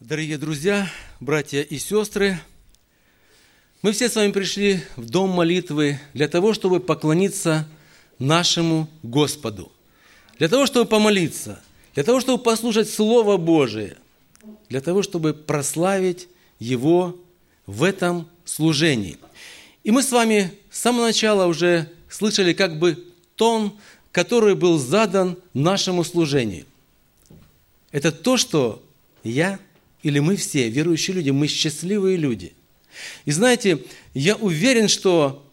Дорогие друзья, братья и сестры, мы все с вами пришли в дом молитвы для того, чтобы поклониться нашему Господу, для того, чтобы помолиться, для того, чтобы послушать Слово Божие, для того, чтобы прославить Его в этом служении. И мы с вами с самого начала уже слышали как бы тон, который был задан нашему служению. Это то, что я или мы все, верующие люди, мы счастливые люди. И знаете, я уверен, что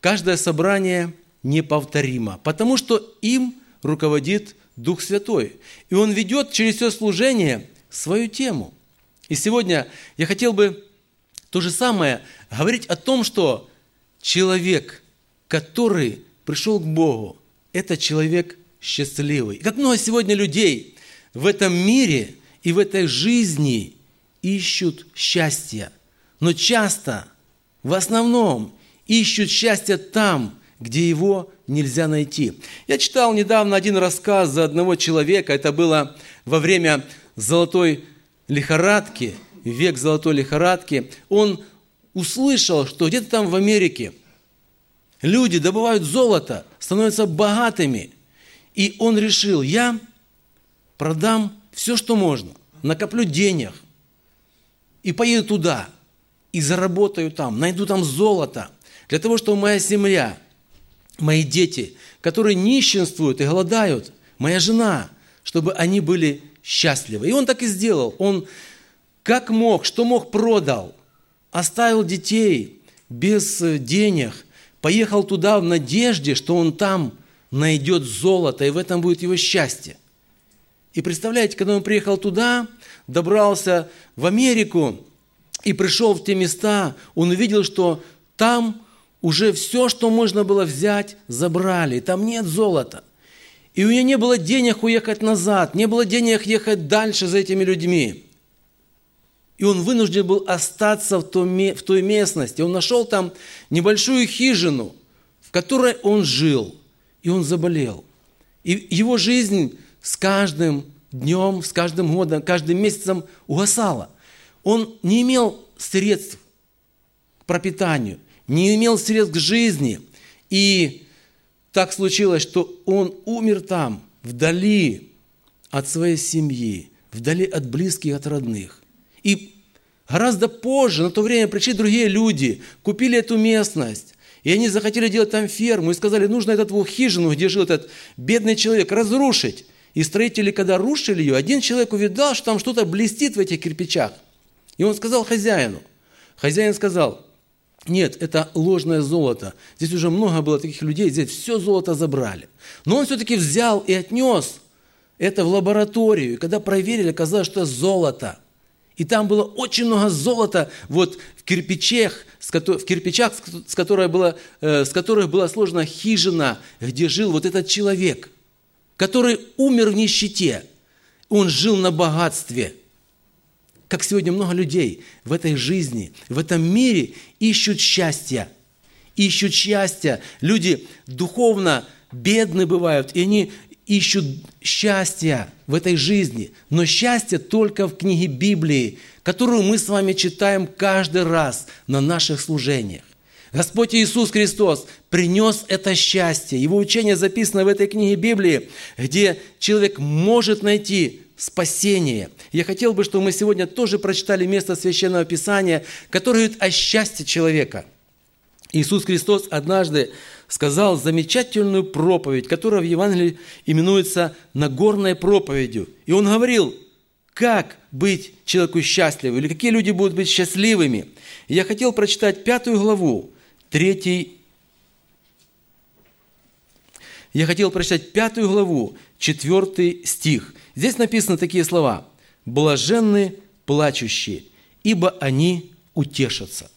каждое собрание неповторимо, потому что им руководит Дух Святой. И Он ведет через все служение свою тему. И сегодня я хотел бы то же самое говорить о том, что человек, который пришел к Богу, это человек счастливый. Как много сегодня людей в этом мире – и в этой жизни ищут счастья. Но часто, в основном, ищут счастье там, где его нельзя найти. Я читал недавно один рассказ за одного человека. Это было во время золотой лихорадки, век золотой лихорадки. Он услышал, что где-то там в Америке люди добывают золото, становятся богатыми. И он решил, я продам все, что можно, накоплю денег и поеду туда, и заработаю там, найду там золото, для того, чтобы моя семья, мои дети, которые нищенствуют и голодают, моя жена, чтобы они были счастливы. И он так и сделал. Он как мог, что мог, продал, оставил детей без денег, поехал туда в надежде, что он там найдет золото, и в этом будет его счастье. И представляете, когда он приехал туда, добрался в Америку и пришел в те места, он увидел, что там уже все, что можно было взять, забрали. Там нет золота. И у него не было денег уехать назад, не было денег ехать дальше за этими людьми. И он вынужден был остаться в той, в той местности. Он нашел там небольшую хижину, в которой он жил. И он заболел. И его жизнь с каждым днем, с каждым годом, каждым месяцем угасала. Он не имел средств к пропитанию, не имел средств к жизни. И так случилось, что он умер там, вдали от своей семьи, вдали от близких, от родных. И гораздо позже, на то время пришли другие люди, купили эту местность, и они захотели делать там ферму и сказали, нужно эту хижину, где жил этот бедный человек, разрушить. И строители, когда рушили ее, один человек увидал, что там что-то блестит в этих кирпичах. И он сказал хозяину. Хозяин сказал, нет, это ложное золото. Здесь уже много было таких людей, здесь все золото забрали. Но он все-таки взял и отнес это в лабораторию. И когда проверили, оказалось, что золото. И там было очень много золота вот в кирпичах, в кирпичах, с, которой было, э, с которых была сложена хижина, где жил вот этот человек – который умер в нищете. Он жил на богатстве. Как сегодня много людей в этой жизни, в этом мире ищут счастья. Ищут счастья. Люди духовно бедны бывают, и они ищут счастья в этой жизни. Но счастье только в книге Библии, которую мы с вами читаем каждый раз на наших служениях. Господь Иисус Христос принес это счастье. Его учение записано в этой книге Библии, где человек может найти спасение. Я хотел бы, чтобы мы сегодня тоже прочитали место Священного Писания, которое говорит о счастье человека. Иисус Христос однажды сказал замечательную проповедь, которая в Евангелии именуется Нагорной проповедью. И Он говорил, как быть человеку счастливым, или какие люди будут быть счастливыми. я хотел прочитать пятую главу третий. Я хотел прочитать пятую главу, четвертый стих. Здесь написаны такие слова. «Блаженны плачущие, ибо они утешатся».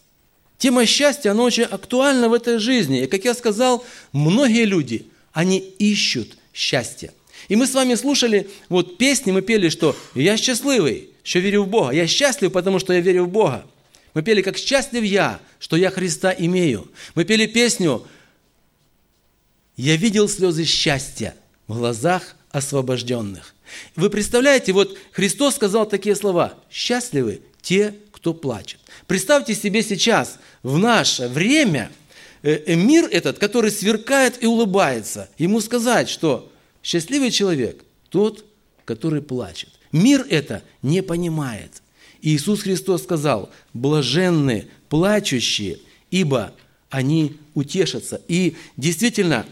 Тема счастья, она очень актуальна в этой жизни. И, как я сказал, многие люди, они ищут счастье. И мы с вами слушали вот песни, мы пели, что «Я счастливый, что верю в Бога». Я счастлив, потому что я верю в Бога. Мы пели, как счастлив я, что я Христа имею. Мы пели песню «Я видел слезы счастья в глазах освобожденных». Вы представляете, вот Христос сказал такие слова. Счастливы те, кто плачет. Представьте себе сейчас, в наше время, э, э, мир этот, который сверкает и улыбается, ему сказать, что счастливый человек тот, который плачет. Мир это не понимает. Иисус Христос сказал, блаженны плачущие, ибо они утешатся. И действительно,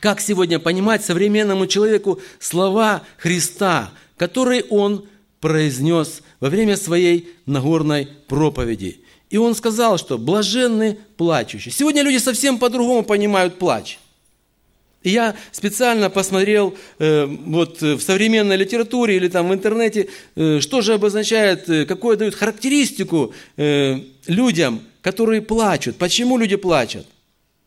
как сегодня понимать современному человеку слова Христа, которые он произнес во время своей Нагорной проповеди. И он сказал, что блаженны плачущие. Сегодня люди совсем по-другому понимают плач. И я специально посмотрел э, вот, в современной литературе или там в интернете, э, что же обозначает, э, какую дают характеристику э, людям, которые плачут. Почему люди плачут?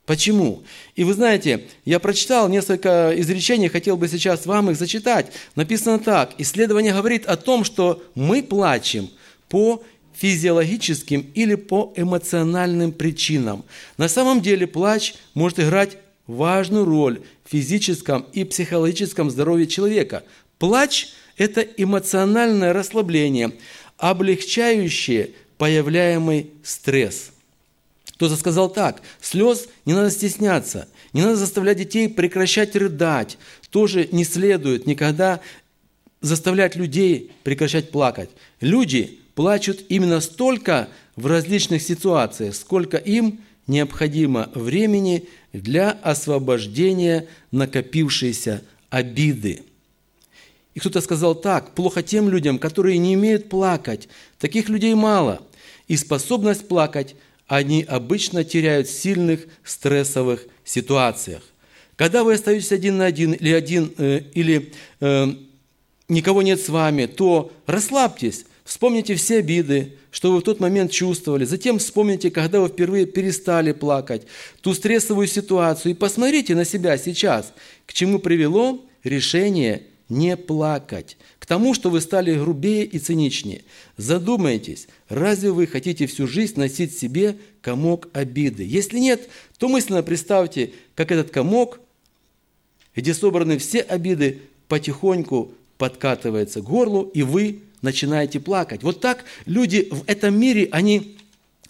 Почему? И вы знаете, я прочитал несколько изречений, хотел бы сейчас вам их зачитать. Написано так. Исследование говорит о том, что мы плачем по физиологическим или по эмоциональным причинам. На самом деле плач может играть важную роль в физическом и психологическом здоровье человека. Плач – это эмоциональное расслабление, облегчающее появляемый стресс. Кто-то сказал так, слез не надо стесняться, не надо заставлять детей прекращать рыдать, тоже не следует никогда заставлять людей прекращать плакать. Люди плачут именно столько в различных ситуациях, сколько им необходимо времени для освобождения накопившейся обиды. И кто-то сказал так, плохо тем людям, которые не умеют плакать. Таких людей мало. И способность плакать они обычно теряют в сильных стрессовых ситуациях. Когда вы остаетесь один на один или, один, э, или э, никого нет с вами, то расслабьтесь, вспомните все обиды, что вы в тот момент чувствовали. Затем вспомните, когда вы впервые перестали плакать, ту стрессовую ситуацию, и посмотрите на себя сейчас, к чему привело решение не плакать, к тому, что вы стали грубее и циничнее. Задумайтесь, разве вы хотите всю жизнь носить себе комок обиды? Если нет, то мысленно представьте, как этот комок, где собраны все обиды, потихоньку подкатывается к горлу, и вы начинаете плакать. Вот так люди в этом мире, они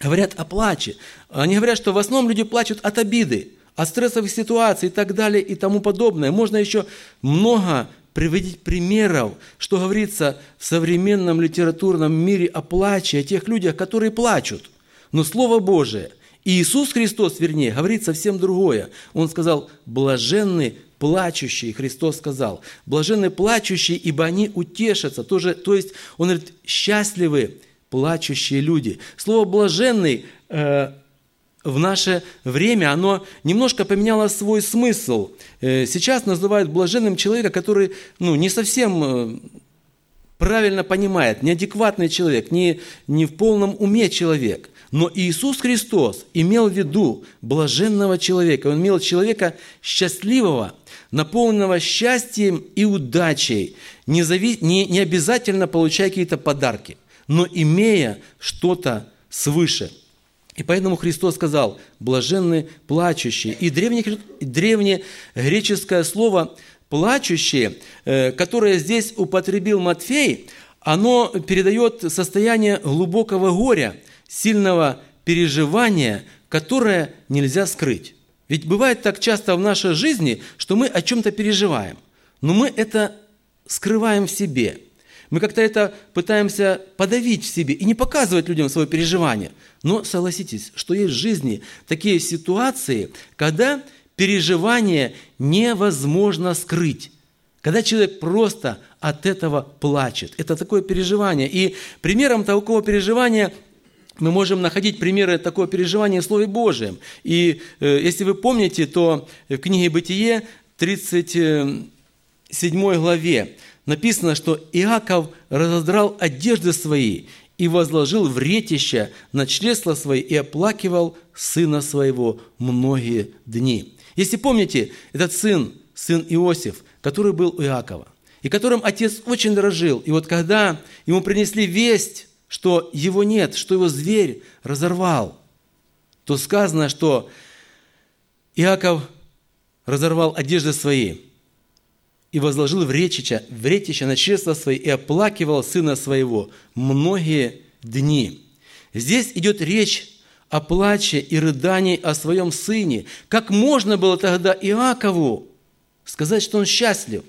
говорят о плаче. Они говорят, что в основном люди плачут от обиды, от стрессовых ситуаций и так далее и тому подобное. Можно еще много приводить примеров, что говорится в современном литературном мире о плаче, о тех людях, которые плачут. Но Слово Божие, Иисус Христос, вернее, говорит совсем другое. Он сказал, блаженны плачущие, Христос сказал, блаженны плачущие, ибо они утешатся. Тоже, то есть, он говорит, счастливы плачущие люди. Слово «блаженный» э, в наше время, оно немножко поменяло свой смысл. Э, сейчас называют блаженным человека, который ну, не совсем э, правильно понимает, неадекватный человек, не, не в полном уме человек. Но Иисус Христос имел в виду блаженного человека. Он имел человека счастливого, наполненного счастьем и удачей, не, зави... не, не обязательно получая какие-то подарки, но имея что-то свыше. И поэтому Христос сказал, блаженны плачущие. И древнее, древнее греческое слово «плачущие», э, которое здесь употребил Матфей, оно передает состояние глубокого горя – сильного переживания, которое нельзя скрыть. Ведь бывает так часто в нашей жизни, что мы о чем-то переживаем, но мы это скрываем в себе. Мы как-то это пытаемся подавить в себе и не показывать людям свое переживание. Но согласитесь, что есть в жизни такие ситуации, когда переживание невозможно скрыть. Когда человек просто от этого плачет. Это такое переживание. И примером такого переживания мы можем находить примеры такого переживания в Слове Божьем. И э, если вы помните, то в книге «Бытие» 37 главе написано, что Иаков разодрал одежды свои и возложил в ретище на чресла свои и оплакивал сына своего многие дни. Если помните, этот сын, сын Иосиф, который был у Иакова, и которым отец очень дорожил, и вот когда ему принесли весть что его нет, что его зверь разорвал, то сказано, что Иаков разорвал одежды свои и возложил в речище, в ретище на чресло свои и оплакивал сына своего многие дни. Здесь идет речь о плаче и рыдании о своем сыне. Как можно было тогда Иакову сказать, что он счастлив?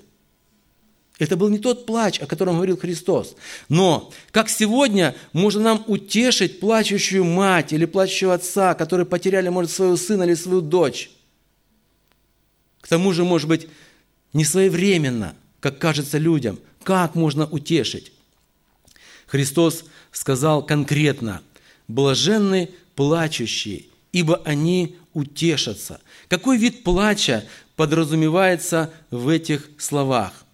Это был не тот плач, о котором говорил Христос. Но как сегодня можно нам утешить плачущую мать или плачущего отца, которые потеряли, может, своего сына или свою дочь? К тому же, может быть, не своевременно, как кажется людям. Как можно утешить? Христос сказал конкретно, «Блаженны плачущие, ибо они утешатся». Какой вид плача подразумевается в этих словах?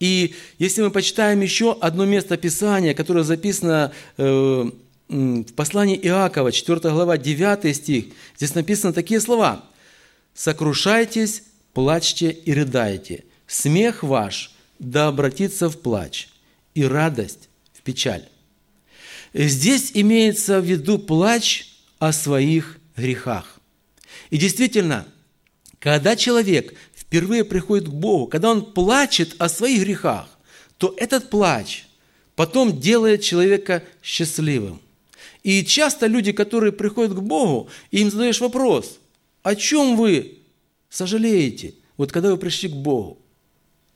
И если мы почитаем еще одно место Писания, которое записано э, в послании Иакова, 4 глава, 9 стих, здесь написаны такие слова. «Сокрушайтесь, плачьте и рыдайте. Смех ваш да обратится в плач, и радость в печаль». Здесь имеется в виду плач о своих грехах. И действительно, когда человек впервые приходит к Богу, когда он плачет о своих грехах, то этот плач потом делает человека счастливым. И часто люди, которые приходят к Богу, им задаешь вопрос, о чем вы сожалеете, вот когда вы пришли к Богу,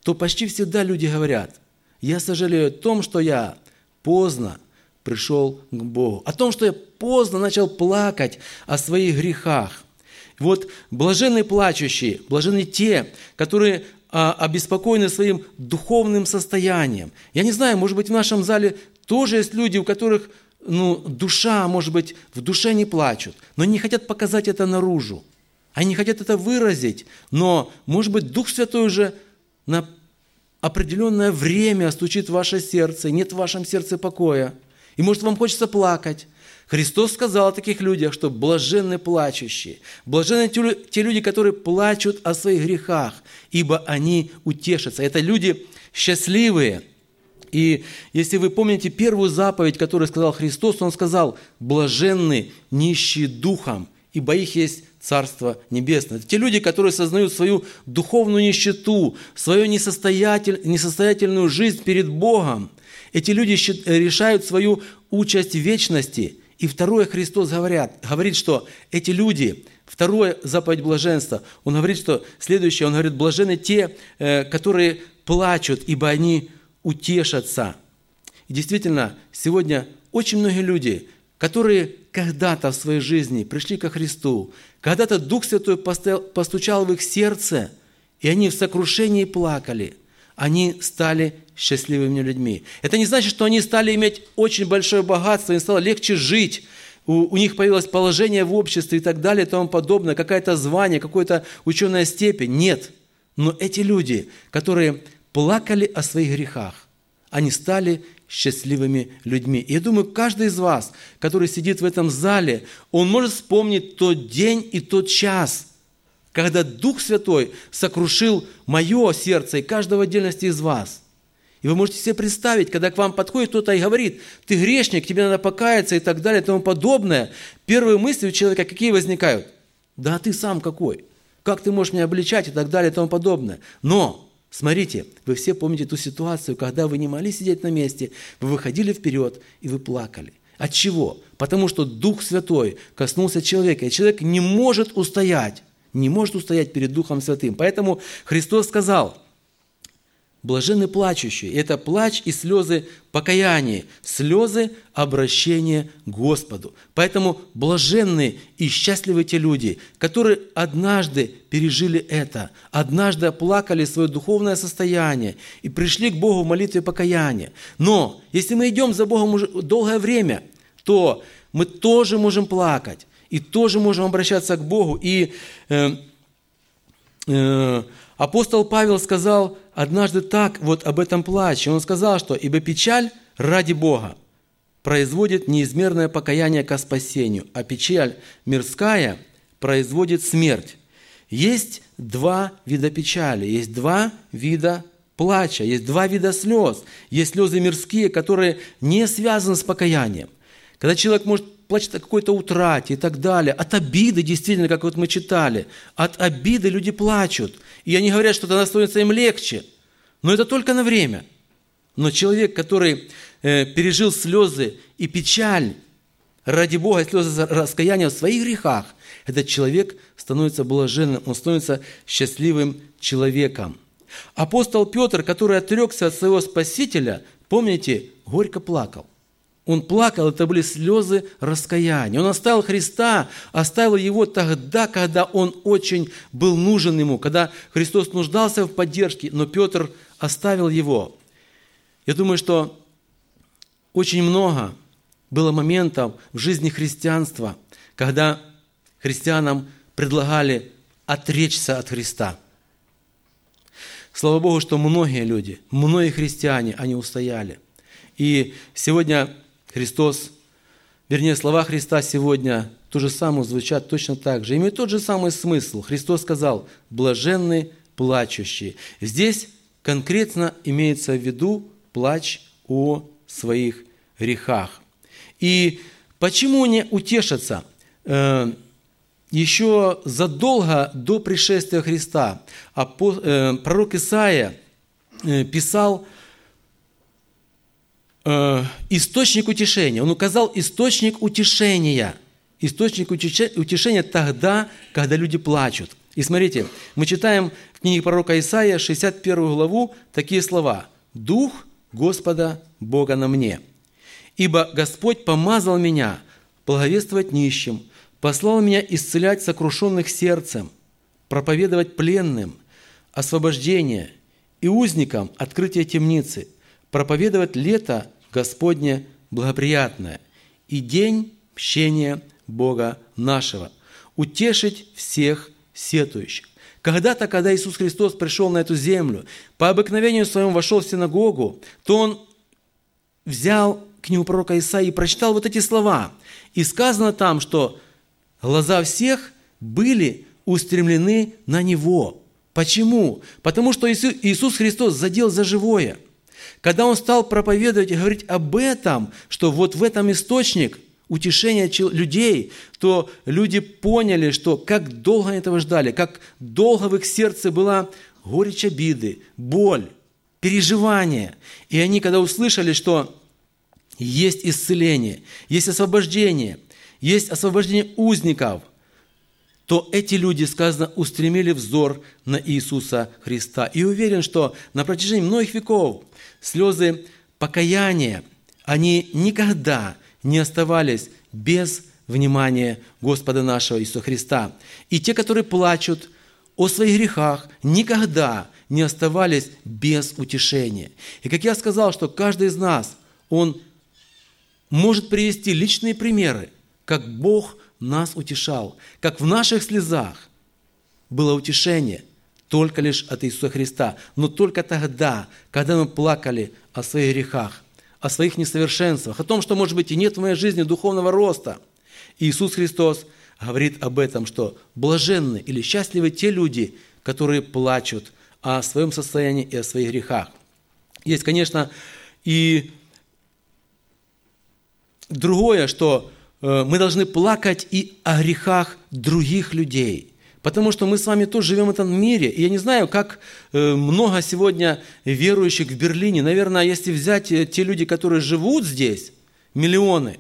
то почти всегда люди говорят, я сожалею о том, что я поздно пришел к Богу, о том, что я поздно начал плакать о своих грехах. Вот блаженные плачущие, блаженны те, которые а, обеспокоены своим духовным состоянием. Я не знаю, может быть, в нашем зале тоже есть люди, у которых ну, душа, может быть, в душе не плачут, но не хотят показать это наружу. Они хотят это выразить, но, может быть, Дух Святой уже на определенное время стучит в ваше сердце, нет в вашем сердце покоя. И, может, вам хочется плакать. Христос сказал о таких людях, что блаженны плачущие, блаженны те люди, которые плачут о своих грехах, ибо они утешатся. Это люди счастливые. И если вы помните первую заповедь, которую сказал Христос, Он сказал, блаженны нищие духом, ибо их есть Царство Небесное. Это те люди, которые сознают свою духовную нищету, свою несостоятель, несостоятельную жизнь перед Богом. Эти люди решают свою участь в вечности – и второе, Христос говорят, говорит, что эти люди, второе заповедь блаженства, Он говорит, что следующее, Он говорит, блажены те, э, которые плачут, ибо они утешатся. И действительно, сегодня очень многие люди, которые когда-то в своей жизни пришли ко Христу, когда-то Дух Святой постучал в их сердце, и они в сокрушении плакали, они стали счастливыми людьми. Это не значит, что они стали иметь очень большое богатство, им стало легче жить, у, у них появилось положение в обществе и так далее и тому подобное, какое-то звание, какая-то ученая степень. Нет. Но эти люди, которые плакали о своих грехах, они стали счастливыми людьми. И я думаю, каждый из вас, который сидит в этом зале, он может вспомнить тот день и тот час, когда Дух Святой сокрушил мое сердце и каждого отдельности из вас – и вы можете себе представить, когда к вам подходит кто-то и говорит, ты грешник, тебе надо покаяться и так далее и тому подобное. Первые мысли у человека какие возникают? Да ты сам какой? Как ты можешь меня обличать и так далее и тому подобное? Но, смотрите, вы все помните ту ситуацию, когда вы не могли сидеть на месте, вы выходили вперед и вы плакали. От чего? Потому что Дух Святой коснулся человека, и человек не может устоять, не может устоять перед Духом Святым. Поэтому Христос сказал – Блаженны плачущие. Это плач и слезы покаяния, слезы обращения к Господу. Поэтому блаженны и счастливы те люди, которые однажды пережили это, однажды оплакали свое духовное состояние и пришли к Богу в молитве покаяния. Но если мы идем за Богом уже долгое время, то мы тоже можем плакать и тоже можем обращаться к Богу. И э, э, апостол Павел сказал однажды так вот об этом плаче. Он сказал, что «Ибо печаль ради Бога производит неизмерное покаяние ко спасению, а печаль мирская производит смерть». Есть два вида печали, есть два вида плача, есть два вида слез. Есть слезы мирские, которые не связаны с покаянием. когда человек может плачет о какой-то утрате и так далее, от обиды, действительно, как вот мы читали, от обиды люди плачут. И они говорят, что тогда становится им легче. Но это только на время. Но человек, который э, пережил слезы и печаль ради Бога, слезы раскаяния в своих грехах, этот человек становится блаженным, он становится счастливым человеком. Апостол Петр, который отрекся от своего Спасителя, помните, горько плакал. Он плакал, это были слезы раскаяния. Он оставил Христа, оставил Его тогда, когда Он очень был нужен Ему, когда Христос нуждался в поддержке, но Петр оставил Его. Я думаю, что очень много было моментов в жизни христианства, когда христианам предлагали отречься от Христа. Слава Богу, что многие люди, многие христиане, они устояли. И сегодня Христос, вернее, слова Христа сегодня то же самое звучат точно так же, имеют тот же самый смысл. Христос сказал, блаженны плачущие. Здесь конкретно имеется в виду плач о своих грехах. И почему не утешатся? Э, еще задолго до пришествия Христа э, пророк Исаия э, писал Э, источник утешения. Он указал источник утешения. Источник утешения тогда, когда люди плачут. И смотрите, мы читаем в книге пророка Исаия, 61 главу, такие слова. «Дух Господа Бога на мне, ибо Господь помазал меня благовествовать нищим, послал меня исцелять сокрушенных сердцем, проповедовать пленным, освобождение и узникам открытие темницы, проповедовать лето Господне благоприятное и день мщения Бога нашего, утешить всех сетующих. Когда-то, когда Иисус Христос пришел на эту землю, по обыкновению своему вошел в синагогу, то Он взял книгу пророка Исаии и прочитал вот эти слова. И сказано там, что глаза всех были устремлены на Него. Почему? Потому что Иисус Христос задел за живое – когда он стал проповедовать и говорить об этом, что вот в этом источник утешения людей, то люди поняли, что как долго они этого ждали, как долго в их сердце была горечь обиды, боль, переживание. И они, когда услышали, что есть исцеление, есть освобождение, есть освобождение узников, то эти люди, сказано, устремили взор на Иисуса Христа. И уверен, что на протяжении многих веков слезы покаяния, они никогда не оставались без внимания Господа нашего Иисуса Христа. И те, которые плачут о своих грехах, никогда не оставались без утешения. И как я сказал, что каждый из нас, он может привести личные примеры, как Бог нас утешал, как в наших слезах было утешение – только лишь от Иисуса Христа. Но только тогда, когда мы плакали о своих грехах, о своих несовершенствах, о том, что, может быть, и нет в моей жизни духовного роста. Иисус Христос говорит об этом, что блаженны или счастливы те люди, которые плачут о своем состоянии и о своих грехах. Есть, конечно, и другое, что мы должны плакать и о грехах других людей – Потому что мы с вами тоже живем в этом мире. И я не знаю, как э, много сегодня верующих в Берлине. Наверное, если взять э, те люди, которые живут здесь, миллионы,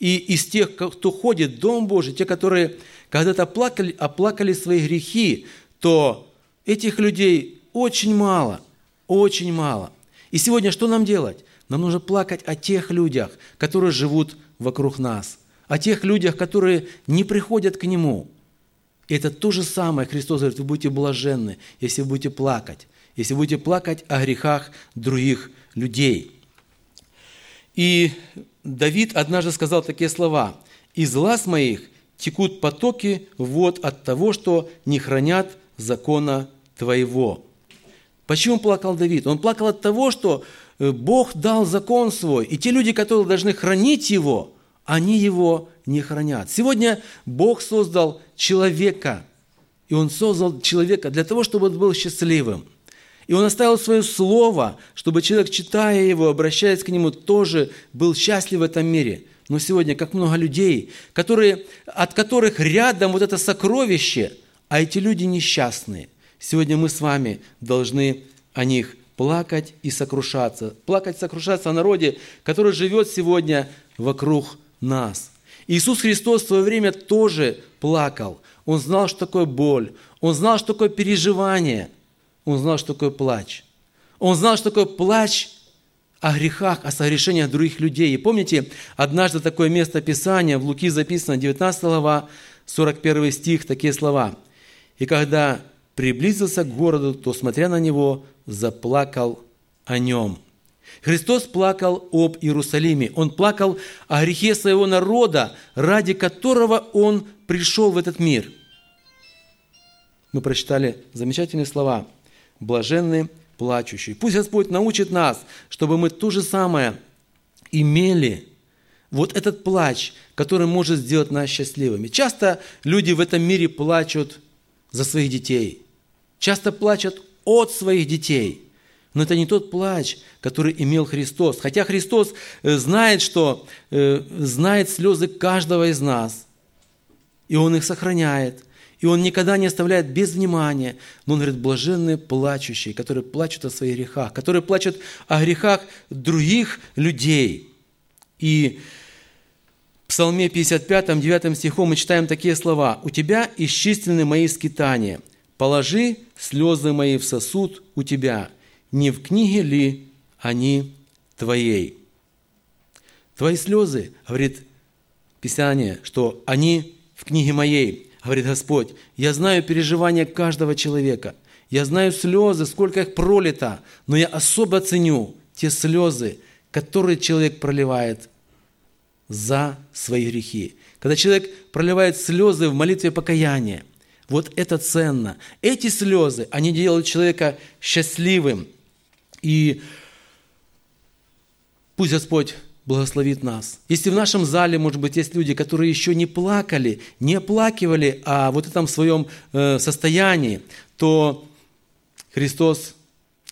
и из тех, кто ходит в Дом Божий, те, которые когда-то плакали, оплакали свои грехи, то этих людей очень мало, очень мало. И сегодня что нам делать? Нам нужно плакать о тех людях, которые живут вокруг нас, о тех людях, которые не приходят к Нему – и это то же самое, Христос говорит, вы будете блаженны, если вы будете плакать, если вы будете плакать о грехах других людей. И Давид однажды сказал такие слова, «Из глаз моих текут потоки вод от того, что не хранят закона Твоего». Почему плакал Давид? Он плакал от того, что э, Бог дал закон свой, и те люди, которые должны хранить его, они его не хранят. Сегодня Бог создал человека, и Он создал человека для того, чтобы он был счастливым. И Он оставил свое слово, чтобы человек, читая его, обращаясь к нему, тоже был счастлив в этом мире. Но сегодня как много людей, которые, от которых рядом вот это сокровище, а эти люди несчастные. Сегодня мы с вами должны о них плакать и сокрушаться. Плакать, сокрушаться о народе, который живет сегодня вокруг нас. Иисус Христос в свое время тоже плакал. Он знал, что такое боль. Он знал, что такое переживание. Он знал, что такое плач. Он знал, что такое плач о грехах, о согрешениях других людей. И помните, однажды такое место Писания, в Луки записано, 19 глава, 41 стих, такие слова. «И когда приблизился к городу, то, смотря на него, заплакал о нем». Христос плакал об Иерусалиме. Он плакал о грехе своего народа, ради которого Он пришел в этот мир. Мы прочитали замечательные слова. «Блаженны плачущий. Пусть Господь научит нас, чтобы мы то же самое имели, вот этот плач, который может сделать нас счастливыми. Часто люди в этом мире плачут за своих детей. Часто плачут от своих детей. Но это не тот плач, который имел Христос. Хотя Христос э, знает, что э, знает слезы каждого из нас. И Он их сохраняет. И Он никогда не оставляет без внимания. Но Он говорит, блаженные плачущие, которые плачут о своих грехах, которые плачут о грехах других людей. И в Псалме 55, 9 стихом мы читаем такие слова. «У Тебя исчислены мои скитания. Положи слезы мои в сосуд у Тебя. Не в книге ли они Твоей?» Твои слезы, говорит Писание, что они в книге моей говорит Господь, я знаю переживания каждого человека, я знаю слезы, сколько их пролито, но я особо ценю те слезы, которые человек проливает за свои грехи. Когда человек проливает слезы в молитве покаяния, вот это ценно. Эти слезы, они делают человека счастливым. И пусть Господь благословит нас. Если в нашем зале, может быть, есть люди, которые еще не плакали, не оплакивали о вот этом своем э, состоянии, то Христос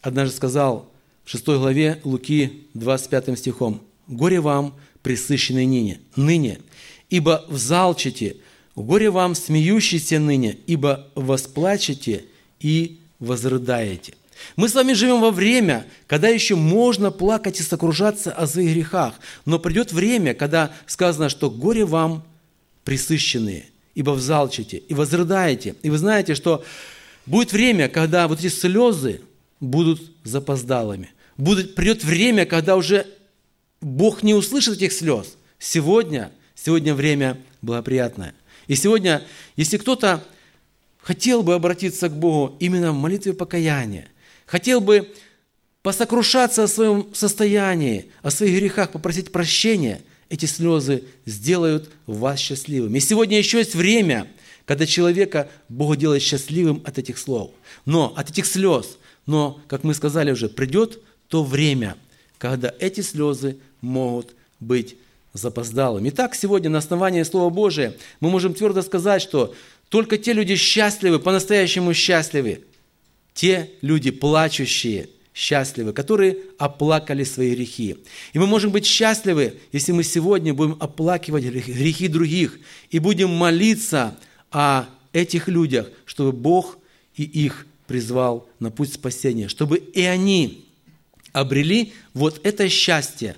однажды сказал в 6 главе Луки 25 стихом, «Горе вам, присыщенные ныне, ныне, ибо взалчите, горе вам, смеющиеся ныне, ибо восплачете и возрыдаете». Мы с вами живем во время, когда еще можно плакать и сокружаться о своих грехах. Но придет время, когда сказано, что горе вам присыщенные, ибо взалчите и возрыдаете. И вы знаете, что будет время, когда вот эти слезы будут запоздалыми. Будет, придет время, когда уже Бог не услышит этих слез. Сегодня, сегодня время благоприятное. И сегодня, если кто-то хотел бы обратиться к Богу именно в молитве покаяния, хотел бы посокрушаться о своем состоянии, о своих грехах, попросить прощения, эти слезы сделают вас счастливым. И сегодня еще есть время, когда человека Бог делает счастливым от этих слов. Но, от этих слез. Но, как мы сказали уже, придет то время, когда эти слезы могут быть запоздалыми. Итак, сегодня на основании Слова Божия мы можем твердо сказать, что только те люди счастливы, по-настоящему счастливы, те люди плачущие, счастливы, которые оплакали свои грехи. И мы можем быть счастливы, если мы сегодня будем оплакивать грехи других и будем молиться о этих людях, чтобы Бог и их призвал на путь спасения, чтобы и они обрели вот это счастье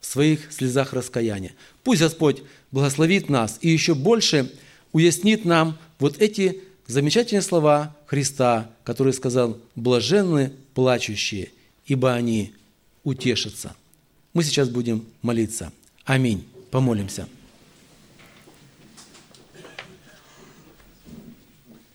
в своих слезах раскаяния. Пусть Господь благословит нас и еще больше уяснит нам вот эти замечательные слова Христа, который сказал, «Блаженны плачущие, ибо они утешатся». Мы сейчас будем молиться. Аминь. Помолимся.